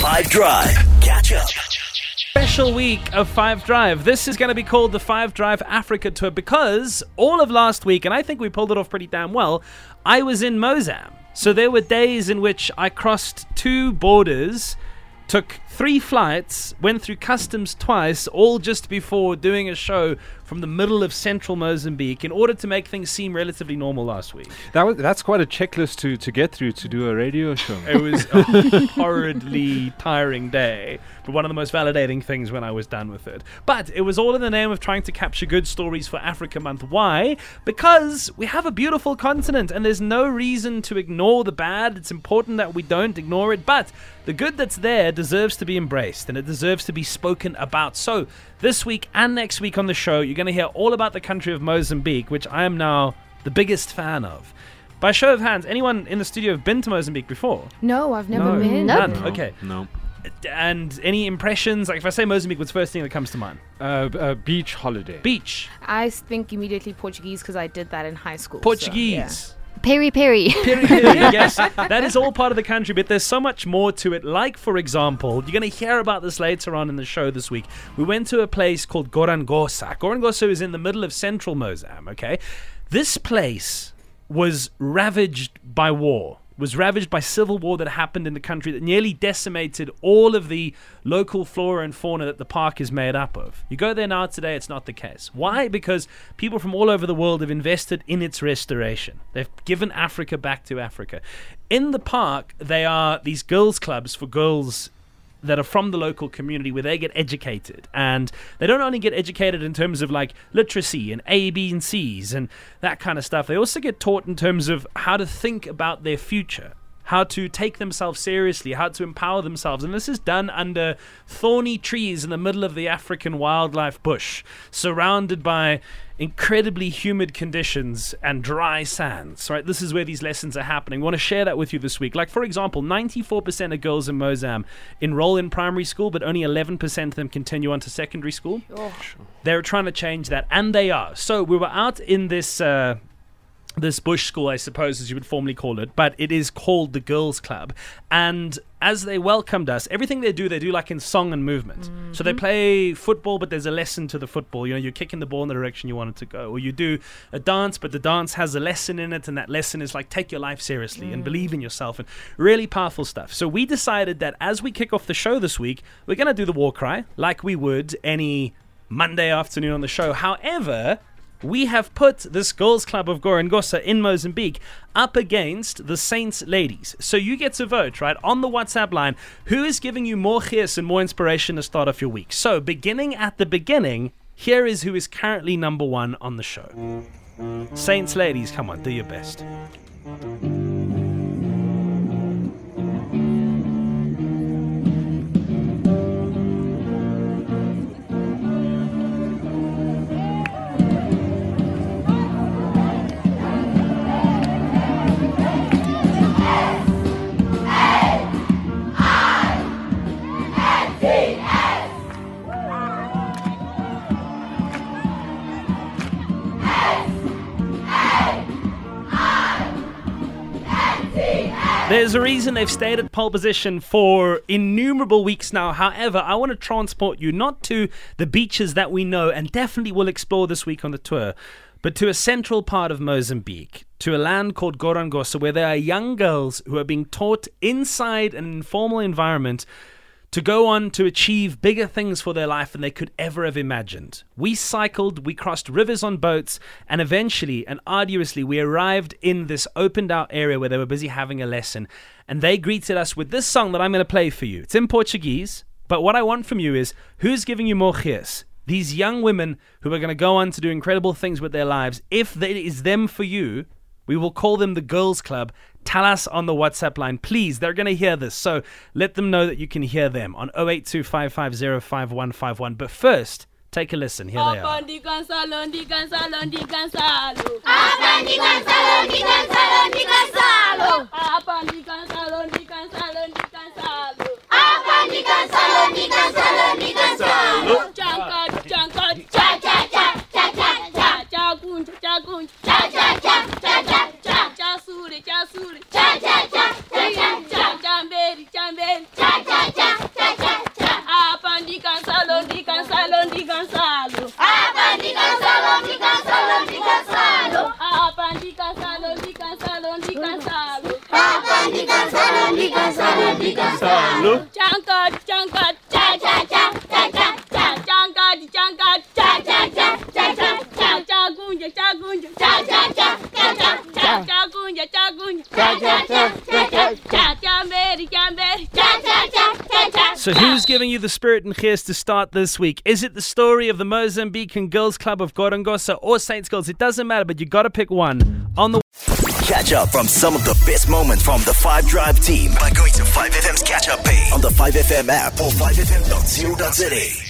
Five Drive. Catch up. special week of Five Drive. This is going to be called the Five Drive Africa Tour because all of last week, and I think we pulled it off pretty damn well, I was in Mozambique. So there were days in which I crossed two borders, took three flights, went through customs twice, all just before doing a show from the middle of central Mozambique in order to make things seem relatively normal last week. That was, that's quite a checklist to, to get through to do a radio show. It was a horridly tiring day, but one of the most validating things when I was done with it. But it was all in the name of trying to capture good stories for Africa Month. Why? Because we have a beautiful continent and there's no reason to ignore the bad. It's important that we don't ignore it, but the good that's there deserves to be embraced and it deserves to be spoken about. So, this week and next week on the show, you're going to hear all about the country of Mozambique, which I am now the biggest fan of. By show of hands, anyone in the studio have been to Mozambique before? No, I've never No. been. None. Okay. No. And any impressions? Like if I say Mozambique, what's the first thing that comes to mind? Uh, b- uh, beach holiday. Beach, I think immediately Portuguese because I did that in high school. so, Portuguese. Peri Peri. Peri peri, yes, that is all part of the country, but there's so much more to it. Like, for example, you're going to hear about this later on in the show this week. We went to a place called Gorongosa. Gorongosa is in the middle of central Mozambique, okay? This place was ravaged by war, was ravaged by civil war that happened in the country that nearly decimated all of the local flora and fauna that the park is made up of. You go there now today, it's not the case. Why? Because people from all over the world have invested in its restoration. They've given Africa back to Africa. In the park, they are these girls' clubs for girls that are from the local community where they get educated and they don't only get educated in terms of like literacy and A, B, and C's and that kind of stuff. They also get taught in terms of how to think about their future, how to take themselves seriously, how to empower themselves. And this is done under thorny trees in the middle of the African wildlife bush, surrounded by incredibly humid conditions and dry sands. Right, this is where these lessons are happening. We want to share that with you this week. Like for example, 94% of girls in Mozambique enroll in primary school, but only 11% of them continue on to secondary school. They're trying to change that, and they are. So we were out in this. Uh, this bush school, I suppose, as you would formally call it, but it is called the Girls Club. And as they welcomed us, everything they do, they do like in song and movement. So they mm-hmm. play football, but there's a lesson to the football. You know, you're kicking the ball in the direction you want it to go. Or you do a dance, but the dance has a lesson in it, and that lesson is like take your life seriously and mm. believe in yourself and really powerful stuff. So we decided that as we kick off the show this week, we're going to do the war cry like we would any Monday afternoon on the show. However, we have put this girls' club of Gorongosa in Mozambique up against the Saints ladies. So you get to vote, right, on the WhatsApp line. Who is giving you more gears and more inspiration to start off your week? So beginning at the beginning, here is who is currently number one on the show. Saints ladies, come on, do your best. There's a reason they've stayed at pole position for innumerable weeks now. However, I want to transport you not to the beaches that we know and definitely will explore this week on the tour, but to a central part of Mozambique, to a land called Gorongosa, where there are young girls who are being taught inside an informal environment to go on to achieve bigger things for their life than they could ever have imagined. We cycled, we crossed rivers on boats, and eventually and arduously we arrived in this opened out area where they were busy having a lesson. And they greeted us with this song that I'm going to play for you. It's in Portuguese, but what I want from you is who's giving you more gears? These young women who are going to go on to do incredible things with their lives. If it is them for you, we will call them the Girls Club. Tell us on the WhatsApp line, please. They're going to hear this. So let them know that you can hear them on 0825505151. But first, take a listen. Here they are. 加速，加加加。So, who's giving you the spirit and cheers to start this week? Is it the story of the Mozambican Girls Club of Gorongosa or Saints Girls? It doesn't matter, but you got to pick one. On the Catch up from some of the best moments from the 5 Drive team by going to 5FM's catch up page on the 5FM app or 5FM.co.za.